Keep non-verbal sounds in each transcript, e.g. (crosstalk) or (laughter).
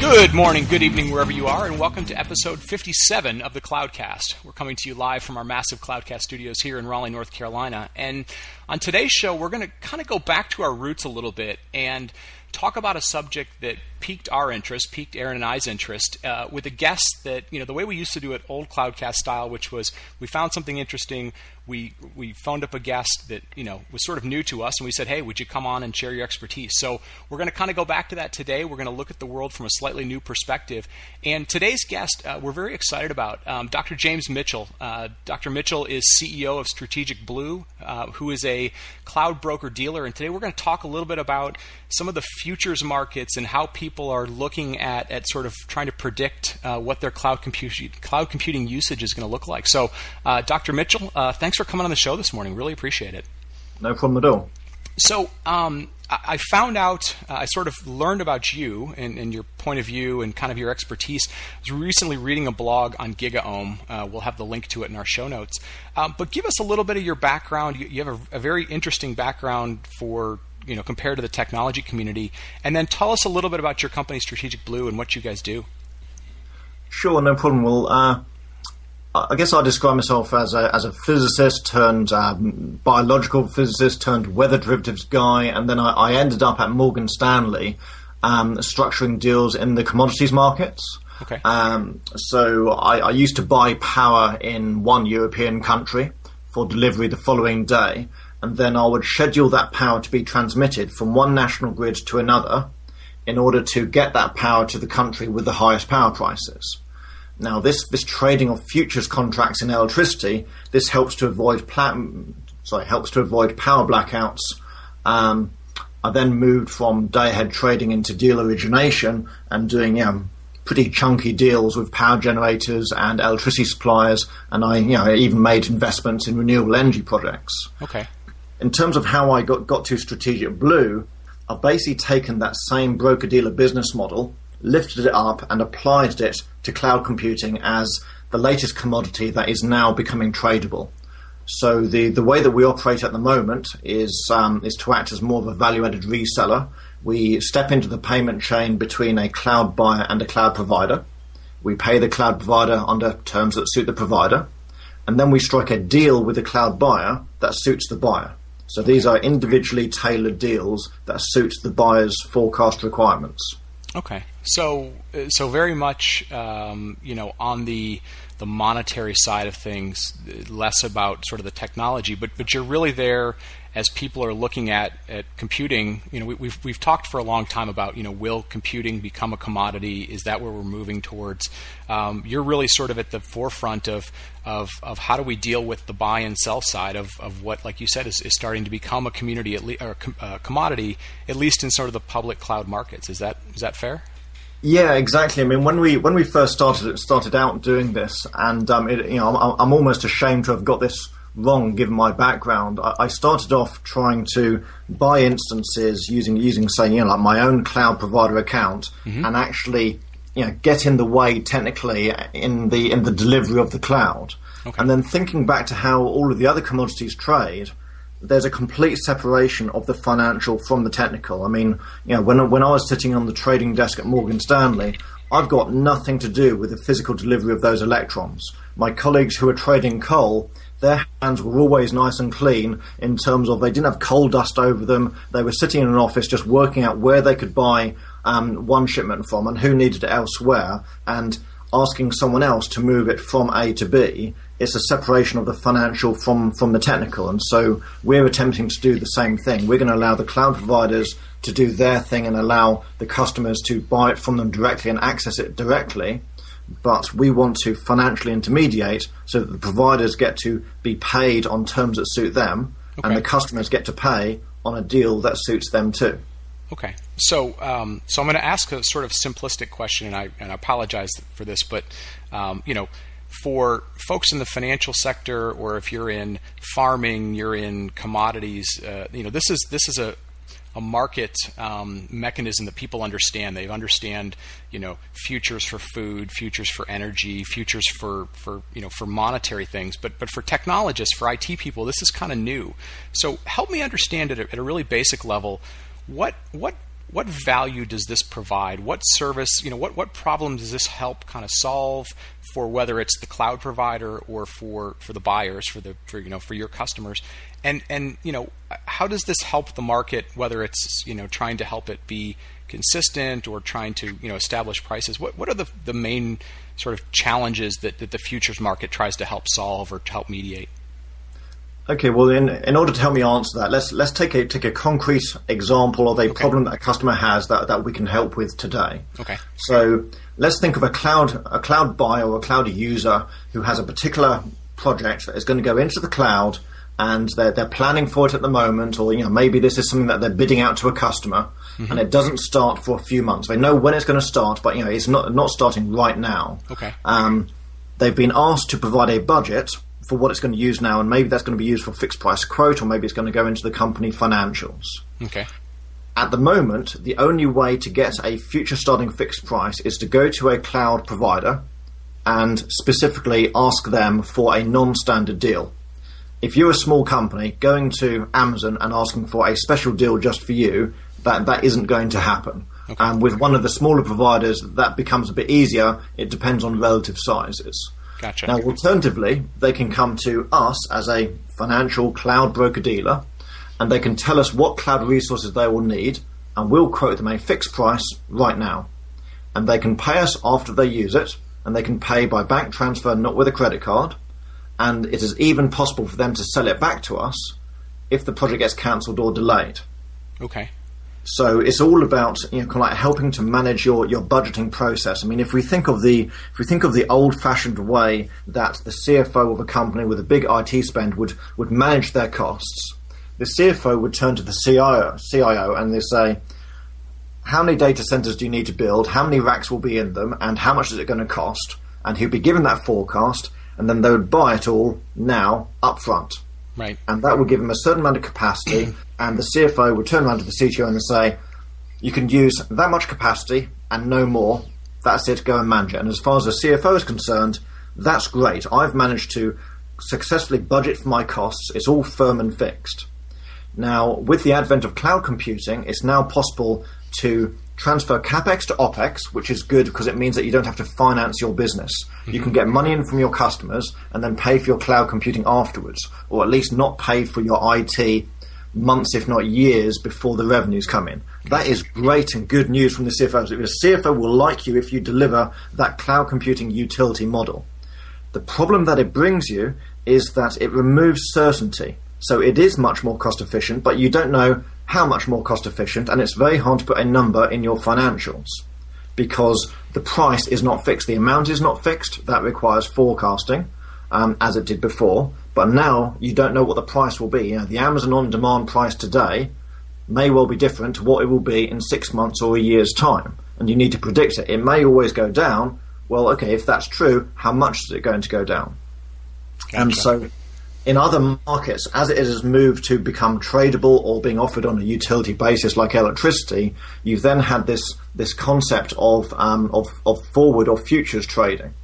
Good morning, good evening, wherever you are, and welcome to episode 57 of the Cloudcast. We're coming to you live from our massive Cloudcast studios here in Raleigh, North Carolina. And on today's show, we're going to kind of go back to our roots a little bit and talk about a subject that piqued our interest, piqued Aaron and I's interest, uh, with a guest that, you know, the way we used to do it, old Cloudcast style, which was we found something interesting, we we phoned up a guest that you know was sort of new to us, and we said, "Hey, would you come on and share your expertise?" So we're going to kind of go back to that today. We're going to look at the world from a slightly new perspective. And today's guest, uh, we're very excited about um, Dr. James Mitchell. Uh, Dr. Mitchell is CEO of Strategic Blue, uh, who is a cloud broker dealer. And today we're going to talk a little bit about some of the futures markets and how people are looking at at sort of trying to predict uh, what their cloud computing cloud computing usage is going to look like. So, uh, Dr. Mitchell, uh, thanks for coming on the show this morning. Really appreciate it. No problem at all. So, um, I found out, uh, I sort of learned about you and, and, your point of view and kind of your expertise. I was recently reading a blog on GigaOM. Uh, we'll have the link to it in our show notes. Um, but give us a little bit of your background. You, you have a, a, very interesting background for, you know, compared to the technology community. And then tell us a little bit about your company, Strategic Blue, and what you guys do. Sure, no problem. Well, uh, I guess I describe myself as a, as a physicist turned um, biological physicist turned weather derivatives guy, and then I, I ended up at Morgan Stanley um, structuring deals in the commodities markets. Okay. Um, so I, I, used to buy power in one European country for delivery the following day, and then I would schedule that power to be transmitted from one national grid to another in order to get that power to the country with the highest power prices. Now, this, this trading of futures contracts in electricity, this helps to avoid pla- sorry helps to avoid power blackouts. Um, I then moved from day ahead trading into deal origination and doing know, pretty chunky deals with power generators and electricity suppliers, and I you know even made investments in renewable energy projects. Okay. In terms of how I got, got to Strategic Blue, I've basically taken that same broker dealer business model lifted it up and applied it to cloud computing as the latest commodity that is now becoming tradable. So the, the way that we operate at the moment is um, is to act as more of a value added reseller. We step into the payment chain between a cloud buyer and a cloud provider. We pay the cloud provider under terms that suit the provider, and then we strike a deal with the cloud buyer that suits the buyer. So these are individually tailored deals that suit the buyer's forecast requirements. Okay, so so very much um, you know on the the monetary side of things, less about sort of the technology, but but you're really there as people are looking at, at computing, you know, we, have we've, we've talked for a long time about, you know, will computing become a commodity? Is that where we're moving towards? Um, you're really sort of at the forefront of, of, of how do we deal with the buy and sell side of, of what, like you said, is, is starting to become a community at le- or com- uh, commodity, at least in sort of the public cloud markets. Is that is that fair? Yeah, exactly. I mean, when we when we first started started out doing this, and um, it, you know, I'm, I'm almost ashamed to have got this wrong given my background. I, I, started off trying to buy instances using using say you know like my own cloud provider account mm-hmm. and actually you know get in the way technically in the in the delivery of the cloud. Okay. And then thinking back to how all of the other commodities trade, there's a complete separation of the financial from the technical. I mean, you know, when when I was sitting on the trading desk at Morgan Stanley, I've got nothing to do with the physical delivery of those electrons. My colleagues who are trading coal, their hands were always nice and clean in terms of they didn't have coal dust over them. They were sitting in an office just working out where they could buy um, one shipment from and who needed it elsewhere and asking someone else to move it from A to B. It's a separation of the financial from, from the technical. And so we're attempting to do the same thing. We're going to allow the cloud providers to do their thing and allow the customers to buy it from them directly and access it directly but we want to financially intermediate so that the providers get to be paid on terms that suit them, okay. and the customers get to pay on a deal that suits them too. Okay, so um, so I'm going to ask a sort of simplistic question, and I and I apologize for this, but um, you know, for folks in the financial sector, or if you're in farming, you're in commodities, uh, you know, this is this is a a market um, mechanism that people understand. They understand, you know, futures for food, futures for energy, futures for, for you know for monetary things. But but for technologists, for IT people, this is kind of new. So help me understand it at a really basic level. What what what value does this provide? What service, you know, what, what problem does this help kind of solve for whether it's the cloud provider or for, for the buyers, for the for you know for your customers? And and you know, how does this help the market, whether it's you know trying to help it be consistent or trying to you know establish prices? What what are the the main sort of challenges that, that the futures market tries to help solve or to help mediate? Okay, well, in, in order to help me answer that, let's let's take a take a concrete example of a okay. problem that a customer has that, that we can help with today. Okay. So let's think of a cloud a cloud buyer or a cloud user who has a particular project that is going to go into the cloud and they're they're planning for it at the moment, or you know maybe this is something that they're bidding out to a customer, mm-hmm. and it doesn't start for a few months. They know when it's going to start, but you know it's not not starting right now. Okay. Um, they've been asked to provide a budget for what it's going to use now, and maybe that's going to be used for fixed price quote, or maybe it's going to go into the company financials. Okay. At the moment, the only way to get a future starting fixed price is to go to a cloud provider and specifically ask them for a non standard deal. If you're a small company going to Amazon and asking for a special deal just for you, that, that isn't going to happen. Okay. And with one of the smaller providers, that becomes a bit easier. It depends on relative sizes. Gotcha. Now, alternatively, they can come to us as a financial cloud broker dealer and they can tell us what cloud resources they will need and we'll quote them a fixed price right now. And they can pay us after they use it and they can pay by bank transfer, not with a credit card. And it is even possible for them to sell it back to us if the project gets cancelled or delayed. Okay. So it's all about you know kind of like helping to manage your, your budgeting process. I mean, if we think of the if we think of the old fashioned way that the CFO of a company with a big IT spend would would manage their costs, the CFO would turn to the CIO CIO and they say, how many data centers do you need to build? How many racks will be in them? And how much is it going to cost? And he'd be given that forecast, and then they would buy it all now up front. Right. And that would give him a certain amount of capacity, (clears throat) and the CFO would turn around to the CTO and say, you can use that much capacity and no more. That's it, go and manage it. And as far as the CFO is concerned, that's great. I've managed to successfully budget for my costs. It's all firm and fixed. Now, with the advent of cloud computing, it's now possible to transfer capex to opex, which is good because it means that you don't have to finance your business. Mm-hmm. You can get money in from your customers and then pay for your cloud computing afterwards, or at least not pay for your IT months, if not years, before the revenues come in. That is great and good news from the CFO. The CFO will like you if you deliver that cloud computing utility model. The problem that it brings you is that it removes certainty. So it is much more cost efficient, but you don't know how much more cost efficient, and it's very hard to put a number in your financials because the price is not fixed. The amount is not fixed. That requires forecasting, um, as it did before. But now you don't know what the price will be. You know, the Amazon on demand price today may well be different to what it will be in six months or a year's time. And you need to predict it. It may always go down. Well, okay, if that's true, how much is it going to go down? Gotcha. And so in other markets, as it has moved to become tradable or being offered on a utility basis like electricity, you've then had this this concept of um, of, of forward or futures trading.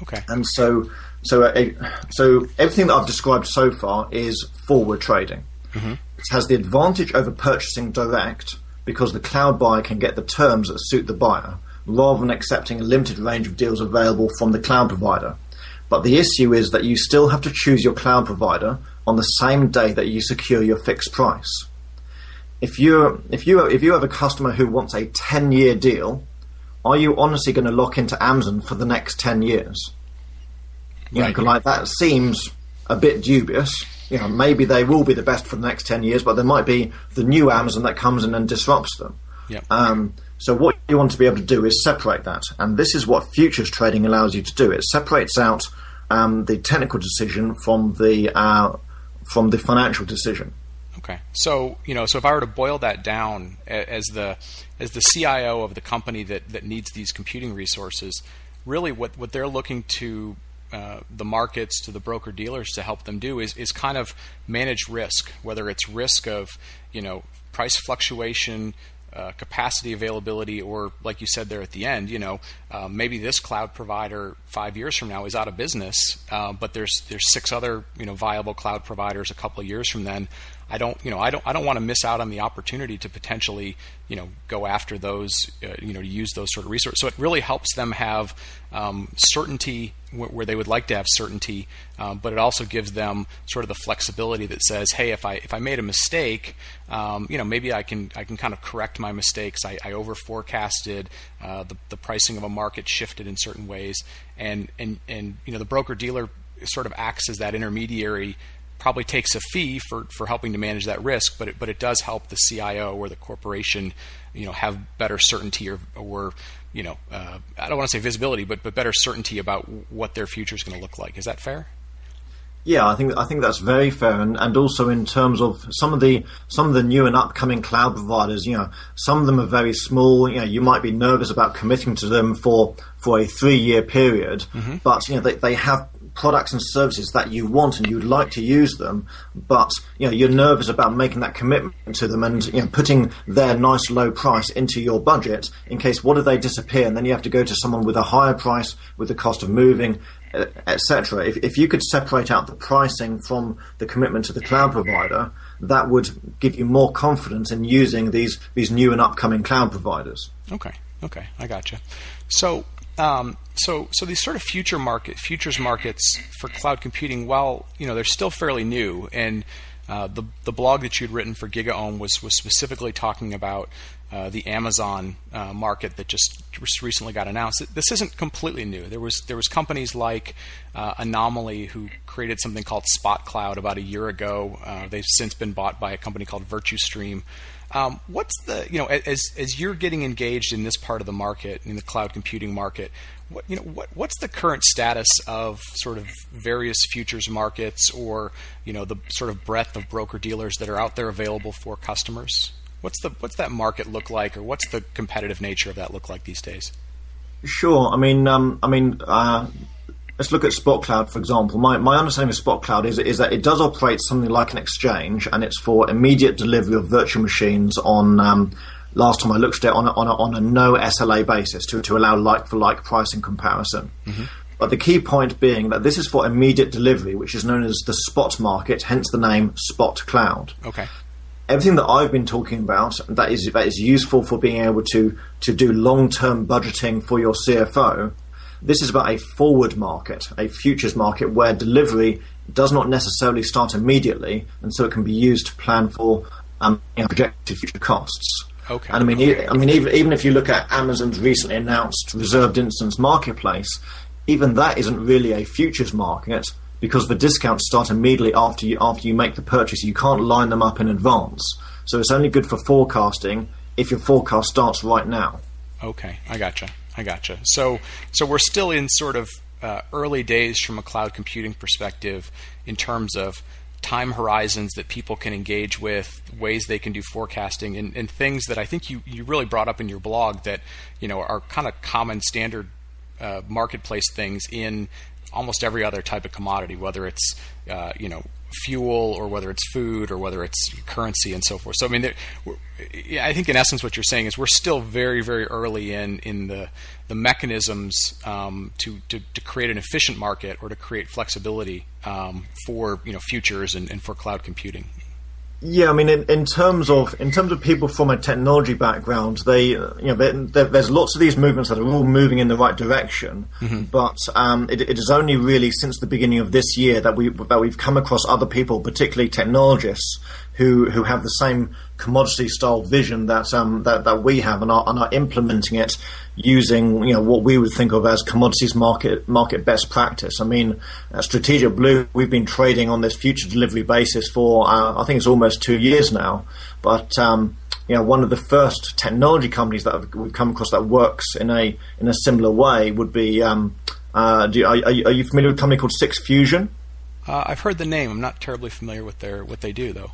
Okay. And so so uh, so everything that I've described so far is forward trading. Mm-hmm. It has the advantage over purchasing direct because the cloud buyer can get the terms that suit the buyer rather than accepting a limited range of deals available from the cloud provider. But the issue is that you still have to choose your cloud provider on the same day that you secure your fixed price. If you if you if you have a customer who wants a 10 year deal, are you honestly going to lock into Amazon for the next 10 years? You right. know, like that seems a bit dubious. You know, maybe they will be the best for the next 10 years, but there might be the new Amazon that comes in and disrupts them. Yep. Um, so what you want to be able to do is separate that, and this is what futures trading allows you to do. It separates out um, the technical decision from the uh, from the financial decision. Okay, so you know, so if I were to boil that down as the as the CIO of the company that that needs these computing resources, really what what they're looking to uh, the markets to the broker dealers to help them do is, is kind of manage risk, whether it's risk of you know price fluctuation, uh, capacity availability, or like you said there at the end, you know, uh, maybe this cloud provider five years from now is out of business, uh, but there's there's six other you know viable cloud providers a couple of years from then. I don't, you know, I don't, I don't want to miss out on the opportunity to potentially, you know, go after those, uh, you know, to use those sort of resources. So it really helps them have um, certainty where they would like to have certainty, um, but it also gives them sort of the flexibility that says, hey, if I if I made a mistake, um, you know, maybe I can I can kind of correct my mistakes. I, I over forecasted uh, the the pricing of a market shifted in certain ways, and and and you know the broker dealer sort of acts as that intermediary probably takes a fee for, for helping to manage that risk, but it, but it does help the CIO or the corporation, you know, have better certainty or, or you know, uh, I don't want to say visibility, but but better certainty about what their future is going to look like. Is that fair? Yeah, I think I think that's very fair, and, and also in terms of some of the some of the new and upcoming cloud providers, you know, some of them are very small. You know, you might be nervous about committing to them for for a three year period, mm-hmm. but you know they, they have products and services that you want and you'd like to use them, but you know you're nervous about making that commitment to them and you know putting their nice low price into your budget in case what if they disappear and then you have to go to someone with a higher price with the cost of moving etc. If, if you could separate out the pricing from the commitment to the cloud provider, that would give you more confidence in using these these new and upcoming cloud providers. Okay, okay, I gotcha. So um, so, so these sort of future market futures markets for cloud computing, while you know they're still fairly new, and uh, the the blog that you'd written for GigaOM was was specifically talking about uh, the Amazon uh, market that just recently got announced. This isn't completely new. There was there was companies like uh, Enomaly who created something called SpotCloud about a year ago. Uh, they've since been bought by a company called VirtuStream. Um, what's the you know as as you're getting engaged in this part of the market in the cloud computing market, what you know what what's the current status of sort of various futures markets or you know the sort of breadth of broker dealers that are out there available for customers? What's the what's that market look like, or what's the competitive nature of that look like these days? Sure. I mean, um, I mean, uh, let's look at SpotCloud, for example. My, my understanding of SpotCloud is, is that it does operate something like an exchange, and it's for immediate delivery of virtual machines on. Um, last time I looked at it on a, on a, on a no SLA basis to, to allow like for like pricing comparison. Mm-hmm. But the key point being that this is for immediate delivery, which is known as the spot market, hence the name SpotCloud. Okay. Everything that I've been talking about that is that is useful for being able to to do long term budgeting for your CFO this is about a forward market, a futures market where delivery does not necessarily start immediately, and so it can be used to plan for um, projected future costs. Okay. And I mean, I mean, even, even if you look at Amazon's recently announced reserved instance marketplace, even that isn't really a futures market because the discounts start immediately after you after you make the purchase. You can't line them up in advance, so it's only good for forecasting if your forecast starts right now. Okay, I gotcha. I gotcha. So, so we're still in sort of uh, early days from a cloud computing perspective in terms of time horizons that people can engage with, ways they can do forecasting, and, and things that I think you, you really brought up in your blog that you know are kind of common standard uh, marketplace things in almost every other type of commodity, whether it's uh, you know fuel or whether it's food or whether it's currency and so forth. So I mean, I think in essence what you're saying is we're still very very early in in the the mechanisms um, to, to, to create an efficient market or to create flexibility um, for you know futures and, and for cloud computing. Yeah, I mean, in, in, terms of in terms of people from a technology background, they you know there's lots of these movements that are all moving in the right direction, mm-hmm. but um, it, it is only really since the beginning of this year that we that we've come across other people, particularly technologists, who who have the same commodity style vision that um, that that we have and are, and are implementing it using you know what we would think of as commodities market market best practice. I mean, uh, Strategic Blue, we've been trading on this future delivery basis for uh, I think it's almost two years now, but um, you know, one of the first technology companies that we've come across that works in a in a similar way would be. Um, uh, do, are, are, you familiar with a company called 6fusion? Uh, I've heard the name. I'm not terribly familiar with their what they do though.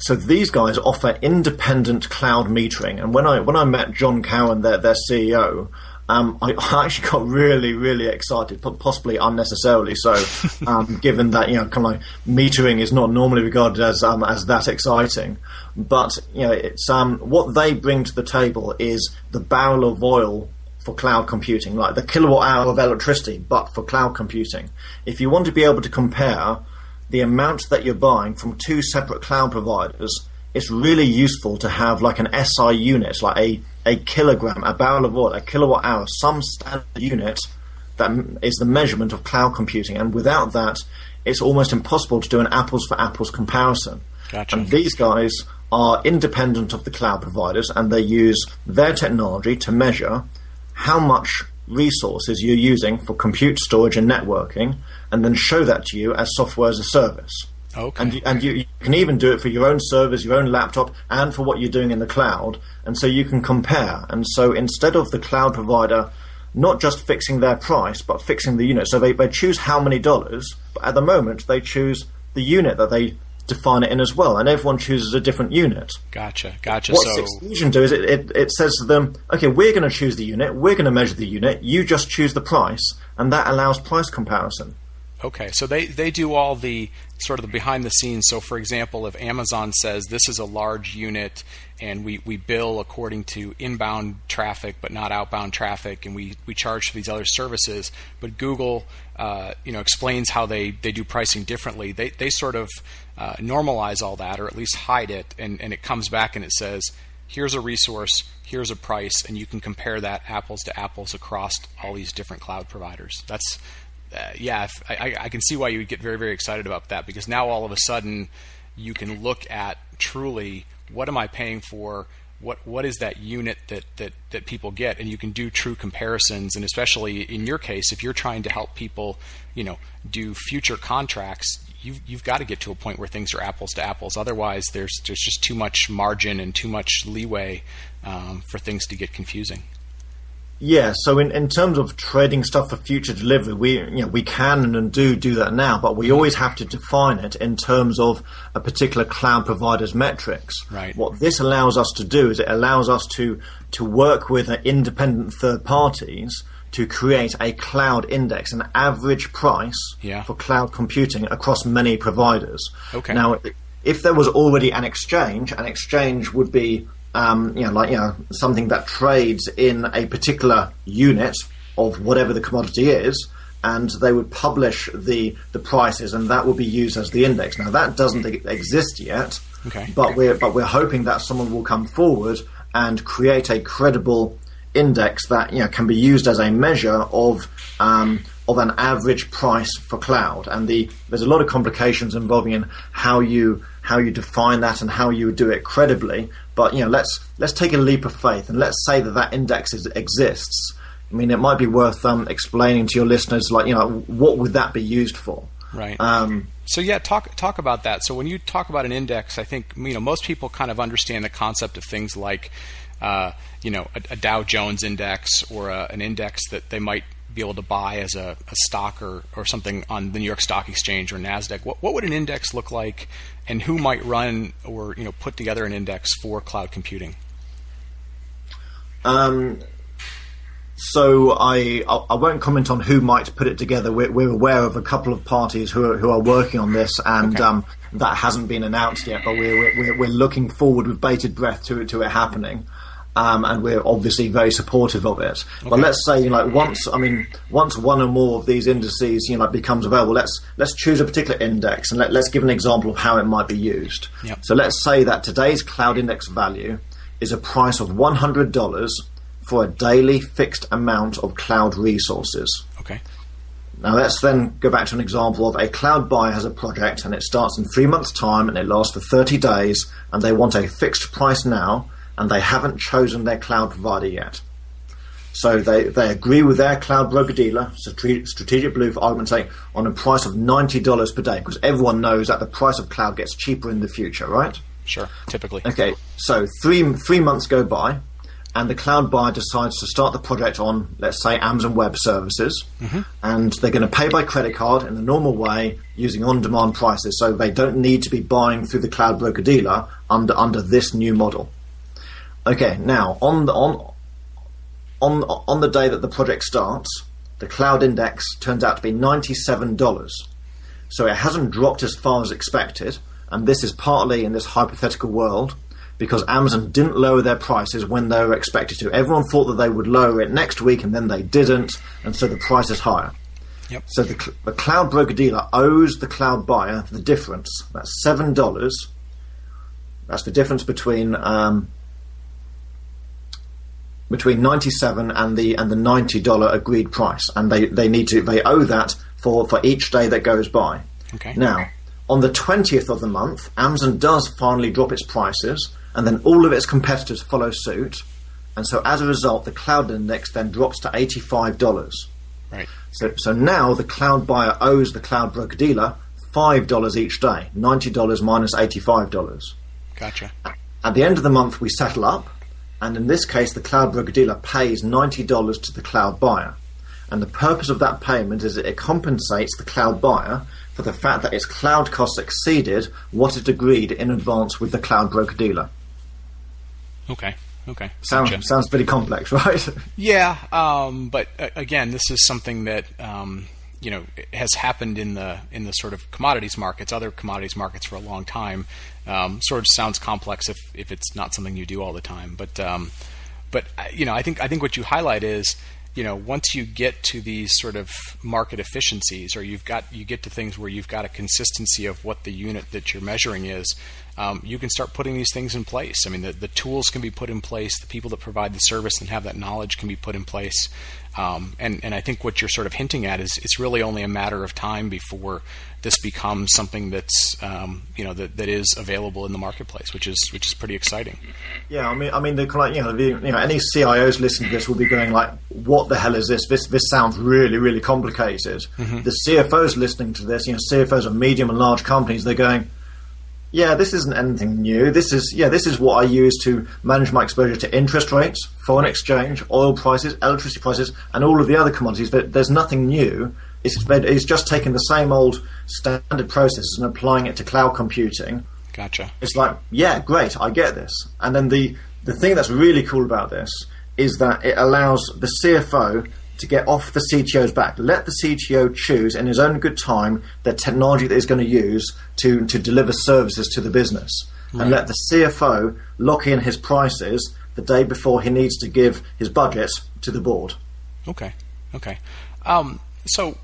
So these guys offer independent cloud metering, and when I when I met John Cowan, their their CEO, um, I, (laughs) I actually got really, really excited, possibly unnecessarily so, (laughs) um, given that you know, kind of like metering is not normally regarded as um, as that exciting. But you know, it's um, what they bring to the table is the barrel of oil for cloud computing, like the kilowatt hour of electricity, but for cloud computing. If you want to be able to compare the amount that you're buying from two separate cloud providers, it's really useful to have like an SI unit, like a, a kilogram, a barrel of oil, a kilowatt hour, some standard unit that is the measurement of cloud computing. And without that, it's almost impossible to do an apples for apples comparison. Gotcha. And these guys are independent of the cloud providers and they use their technology to measure how much resources you're using for compute storage and networking and then show that to you as software as a service. Okay. And, and you, you, can even do it for your own servers, your own laptop, and for what you're doing in the cloud. And so you can compare. And so instead of the cloud provider not just fixing their price, but fixing the unit. So they, they choose how many dollars, but at the moment they choose the unit that they define it in as well, and everyone chooses a different unit. Gotcha, gotcha. What so, Six do is it, it, it says to them, okay, we're going to choose the unit, we're going to measure the unit, you just choose the price, and that allows price comparison. Okay, so they, they do all the sort of the behind the scenes. So, for example, if Amazon says this is a large unit and we, we bill according to inbound traffic but not outbound traffic, and we, we charge for these other services, but Google uh, you know explains how they, they do pricing differently, they, they sort of uh, normalize all that or at least hide it, and, and it comes back and it says, here's a resource, here's a price, and you can compare that apples to apples across all these different cloud providers. That's uh, yeah, if, I, I can see why you would get very, very excited about that because now all of a sudden you can look at truly what am I paying for? What what is that unit that, that, that people get, and you can do true comparisons. And especially in your case, if you're trying to help people, you know, do future contracts, you've you've got to get to a point where things are apples to apples. Otherwise, there's there's just too much margin and too much leeway um, for things to get confusing. Yeah, so in, in terms of trading stuff for future delivery, we you know we can and do do that now, but we always have to define it in terms of a particular cloud provider's metrics. Right. What this allows us to do is it allows us to to work with independent third parties to create a cloud index, an average price yeah. for cloud computing across many providers. Okay. Now, if there was already an exchange, an exchange would be um, you know, like you know, something that trades in a particular unit of whatever the commodity is, and they would publish the the prices, and that would be used as the index. Now that doesn't exist yet, okay. but we're but we're hoping that someone will come forward and create a credible index that you know can be used as a measure of um, of an average price for cloud. And the there's a lot of complications involving in how you how you define that and how you do it credibly. But you know, let's let's take a leap of faith and let's say that that index is, exists. I mean, it might be worth um, explaining to your listeners, like you know, what would that be used for? Right. Um, so yeah, talk talk about that. So when you talk about an index, I think you know most people kind of understand the concept of things like, uh, you know, a, a, Dow Jones index or a, an index that they might be able to buy as a, a stock or, or something on the New York Stock Exchange or Nasdaq. What what would an index look like, and who might run or you know put together an index for cloud computing? Um, so I I won't comment on who might put it together. We're, we're aware of a couple of parties who are, who are working on this, and okay. um, that hasn't been announced yet. But we're, we're we're looking forward with bated breath to it to it happening. Um, and we're obviously very supportive of it. Okay. But let's say, you know, like once, I mean, once one or more of these indices, you know, like becomes available, let's let's choose a particular index and let, us give an example of how it might be used. Yep. So let's say that today's cloud index value is a price of one hundred dollars for a daily fixed amount of cloud resources. Okay. Now let's then go back to an example of a cloud buyer has a project and it starts in three months' time and it lasts for 30 days and they want a fixed price now and they haven't chosen their cloud provider yet. So they, they agree with their cloud broker dealer, Strategic Blue for argument's sake, on a price of $90 per day because everyone knows that the price of cloud gets cheaper in the future, right? Sure, typically. Okay, so three, three months go by and the cloud buyer decides to start the project on, let's say, Amazon Web Services, mm-hmm. and they're going to pay by credit card in the normal way using on-demand prices, so they don't need to be buying through the cloud broker dealer under under this new model. Okay, now on the on on on the day that the project starts, the cloud index turns out to be ninety-seven dollars. So it hasn't dropped as far as expected, and this is partly in this hypothetical world because Amazon didn't lower their prices when they were expected to. Everyone thought that they would lower it next week, and then they didn't, and so the price is higher. Yep. So the, the cloud broker dealer owes the cloud buyer the difference. That's seven dollars. That's the difference between um, between ninety seven and the and the ninety dollar agreed price, and they, they need to they owe that for, for each day that goes by. Okay. Now, on the twentieth of the month, Amazon does finally drop its prices, and then all of its competitors follow suit, and so as a result, the cloud index then drops to eighty five dollars. Right. So, so now the cloud buyer owes the cloud broker dealer five dollars each day, ninety dollars minus eighty-five dollars. Gotcha. At the end of the month, we settle up, and in this case, the cloud broker dealer pays ninety dollars to the cloud buyer. And the purpose of that payment is that it compensates the cloud buyer for the fact that its cloud costs exceeded what it agreed in advance with the cloud broker dealer. Okay. Okay. Sounds Gotcha. sounds pretty complex, (laughs) right? Yeah, um, but uh, again, this is something that um, you know has happened in the in the sort of commodities markets, other commodities markets for a long time. Um, sort of sounds complex if if it's not something you do all the time, but um, but uh, you know, I think I think what you highlight is you know once you get to these sort of market efficiencies, or you've got you get to things where you've got a consistency of what the unit that you're measuring is. Um, you can start putting these things in place. I mean, the, the tools can be put in place. The people that provide the service and have that knowledge can be put in place. Um, and, and I think what you're sort of hinting at is it's really only a matter of time before this becomes something that's um, you know that, that is available in the marketplace, which is which is pretty exciting. Yeah, I mean, I mean, the you know, the, you know, any CIOs listening to this will be going like, "What the hell is this? This this sounds really, really complicated." The CFOs listening to this, you know, CFOs of medium and large companies, they're going, "Yeah, this isn't anything new. This is yeah, this is what I use to manage my exposure to interest rates, foreign exchange, oil prices, electricity prices, and all of the other commodities. But there's nothing new. It's it's just taking the same old standard processes and applying it to cloud computing." Gotcha. it's like, yeah, great, I get this. And then the the thing that's really cool about this is that it allows the CFO to get off the CTO's back. Let the CTO choose in his own good time the technology that he's going to use to to deliver services to the business, and let the CFO lock in his prices the day before he needs to give his budget to the board. Okay. Okay. Um, so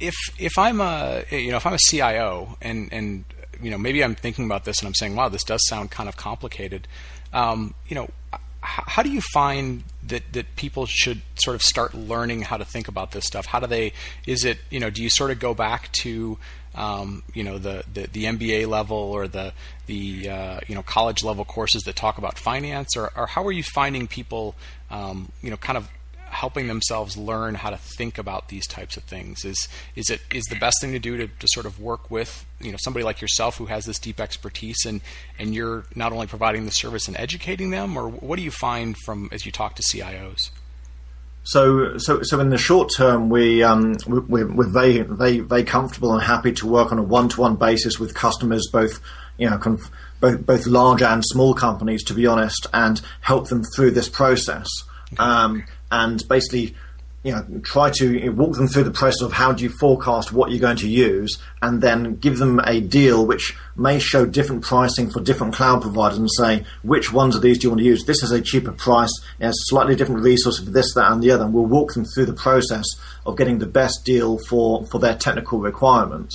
if if I'm a you know if I'm a CIO and and you know maybe I'm thinking about this and I'm saying wow this does sound kind of complicated. Um, you know how do you find that that people should sort of start learning how to think about this stuff? How do they? Is it you know do you sort of go back to um, you know the, the, the MBA level or the the uh, you know college level courses that talk about finance, or, or how are you finding people um, you know kind of helping themselves learn how to think about these types of things? Is is it is the best thing to do to, to sort of work with you know somebody like yourself who has this deep expertise and and you're not only providing the service and educating them, or what do you find from as you talk to CIOs? So, so, so in the short term, we um, we- we're, very, very, very comfortable and happy to work on a one-to-one basis with customers, both you know, of both both large and small companies, to be honest, and help them through this process. Um, and basically, you know, try to walk them through the process of how do you forecast what you're going to use, and then give them a deal which may show different pricing for different cloud providers, and say which ones of these do you want to use. This is a cheaper price, it has slightly different resources for this, that, and the other. And we'll walk them through the process of getting the best deal for for their technical requirements.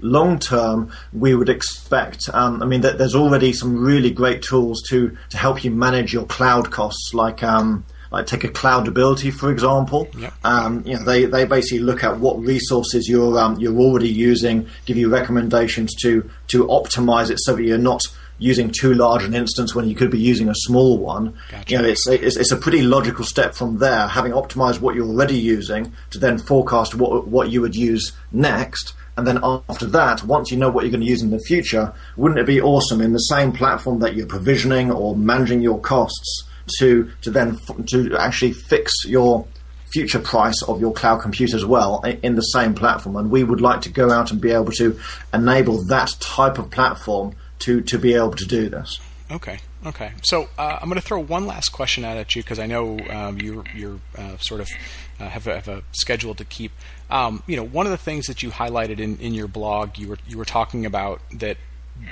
Long term, we would expect. Um, I mean, th- there's already some really great tools to to help you manage your cloud costs, like. Um, like take a Cloudability for example. Yep. Um, you know, they, they basically look at what resources you're um, you're already using, give you recommendations to to optimize it so that you're not using too large an instance when you could be using a small one. Gotcha. You know, it's, it's it's a pretty logical step from there, having optimized what you're already using to then forecast what what you would use next. And then after that, once you know what you're going to use in the future, wouldn't it be awesome in the same platform that you're provisioning or managing your costs to to then f- to actually fix your future price of your cloud compute as well in the same platform? And we would like to go out and be able to enable that type of platform to to be able to do this. Okay, Okay, so uh, I'm going to throw one last question out at you because I know um, you're, you're uh, sort of uh, have, a, have, a, schedule to keep. Um, you know, one of the things that you highlighted in, in your blog, you were you were talking about that.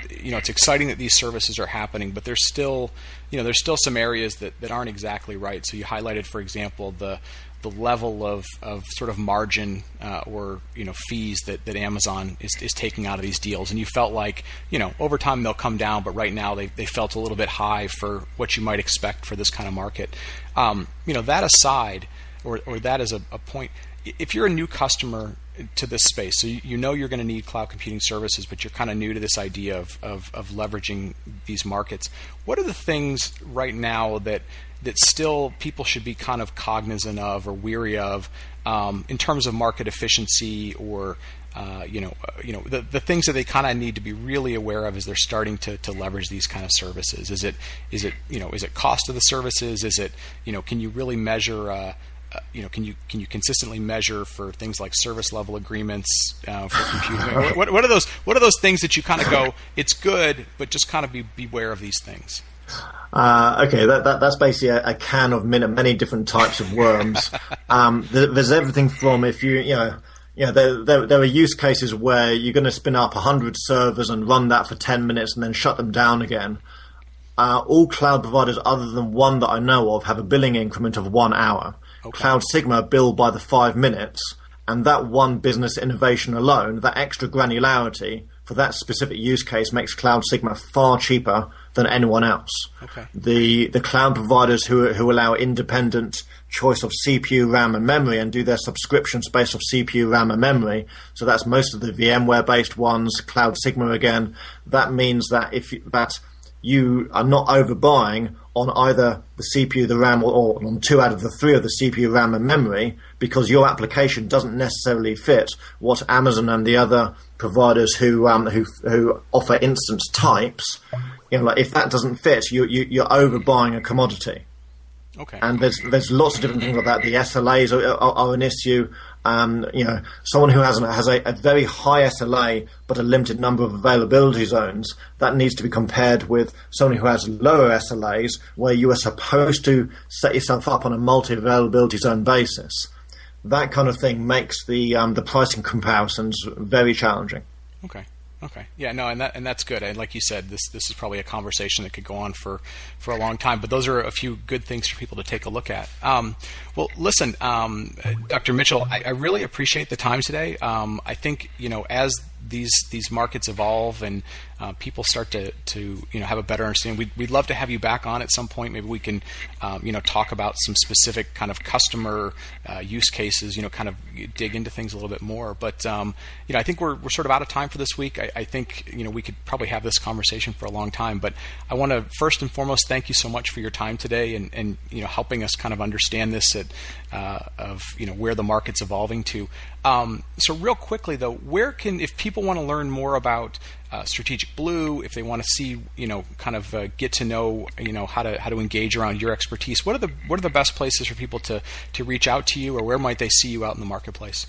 You know, it's exciting that these services are happening, but there's still, you know, there's still some areas that, that aren't exactly right. So you highlighted, for example, the the level of, of sort of margin uh, or you know fees that, that Amazon is, is taking out of these deals, and you felt like you know over time they'll come down, but right now they, they felt a little bit high for what you might expect for this kind of market. Um, you know that aside, or, or that is a, a point. If you're a new customer to this space, so you, know you're going to need cloud computing services, but you're kind of new to this idea of, of, of leveraging these markets. What are the things right now that that still people should be kind of cognizant of or weary of um, in terms of market efficiency or uh, you know, uh, you know the, the things that they kind of need to be really aware of as they're starting to, to leverage these kind of services. Is it is it you know is it cost of the services? Is it you know can you really measure uh, uh, you know, can you can you consistently measure for things like service level agreements uh, for (laughs) computing? what, what are those what are those things that you kind of go, it's good, but just kind of be beware of these things? Uh, okay, that, that, that's basically a, a, can of many, many different types of worms. (laughs) um, there's everything from if you, you know, you know, there, there, there, are use cases where you're going to spin up 100 servers and run that for 10 minutes and then shut them down again. Uh, all cloud providers, other than one that I know of, have a billing increment of one hour. Okay. CloudSigma bill by the five minutes, and that one business innovation alone, that extra granularity for that specific use case makes CloudSigma far cheaper than anyone else. Okay. The the cloud providers who who allow independent choice of CPU, RAM, and memory, and do their subscriptions based off CPU, RAM, and memory. So that's most of the VMware based ones. CloudSigma again. That means that if that you are not overbuying on either the CPU, the RAM, or, or, on two out of the three of the CPU, RAM, and memory because your application doesn't necessarily fit what Amazon and the other providers who um, who who offer instance types you know, like if that doesn't fit, you, you you're overbuying a commodity. Okay. And there's there's lots of different things like that. The SLAs are, are, are an issue. Um, you know, someone who has, an, has a, a, very high SLA but a limited number of availability zones, that needs to be compared with someone who has lower SLAs where you are supposed to set yourself up on a multi-availability zone basis. That kind of thing makes the um, the pricing comparisons very challenging. Okay. Okay. Yeah. No, and that and that's good. And like you said, this this is probably a conversation that could go on for for a long time. But those are a few good things for people to take a look at. Um, well, listen, um, Dr. Mitchell, I, I, really appreciate the time today. Um, I think you know as these these markets evolve and uh, people start to, to you know have a better understanding. We'd, we'd love to have you back on at some point. Maybe we can um, you know talk about some specific kind of customer uh, use cases. You know, kind of dig into things a little bit more. But um, you know, I think we're, we're sort of out of time for this week. I, I, think you know we could probably have this conversation for a long time. But I want to first and foremost thank you so much for your time today and, and you know helping us kind of understand this at, uh, of you know where the market's evolving to. Um, so real quickly though, where can if people want to learn more about uh, Strategic Blue, if they want to see, you know, kind of uh, get to know, you know, how to how to engage around your expertise, what are the what are the best places for people to to reach out to you, or where might they see you out in the marketplace?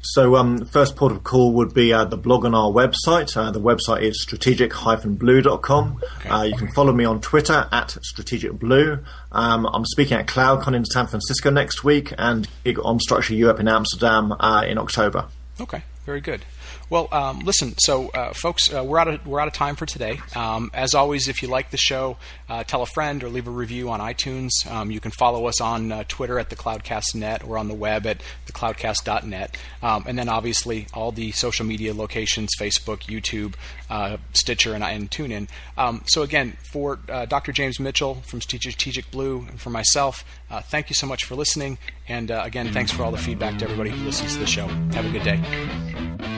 So, um, first port of call would be uh, the blog on our website. Uh, the website is strategic-blue.com. Okay. Uh, you can follow me on Twitter at strategicblue. Um, I'm speaking at CloudCon in San Francisco next week and GigaOM Structure Europe in Amsterdam uh, in October. Okay, very good. Well, um, listen, so uh, folks, uh, we're out of we're out of time for today. Um, as always, if you like the show, uh, tell a friend or leave a review on iTunes. Um, you can follow us on uh, Twitter at the CloudcastNet or on the web at thecloudcast.net, um, and then obviously all the social media locations: Facebook, YouTube, uh, Stitcher, and, and TuneIn. Um, so again, for uh, Dr. James Mitchell from Strategic Blue, and for myself, thank you so much for listening. And again, thanks for all the feedback to everybody who listens to the show. Have a good day.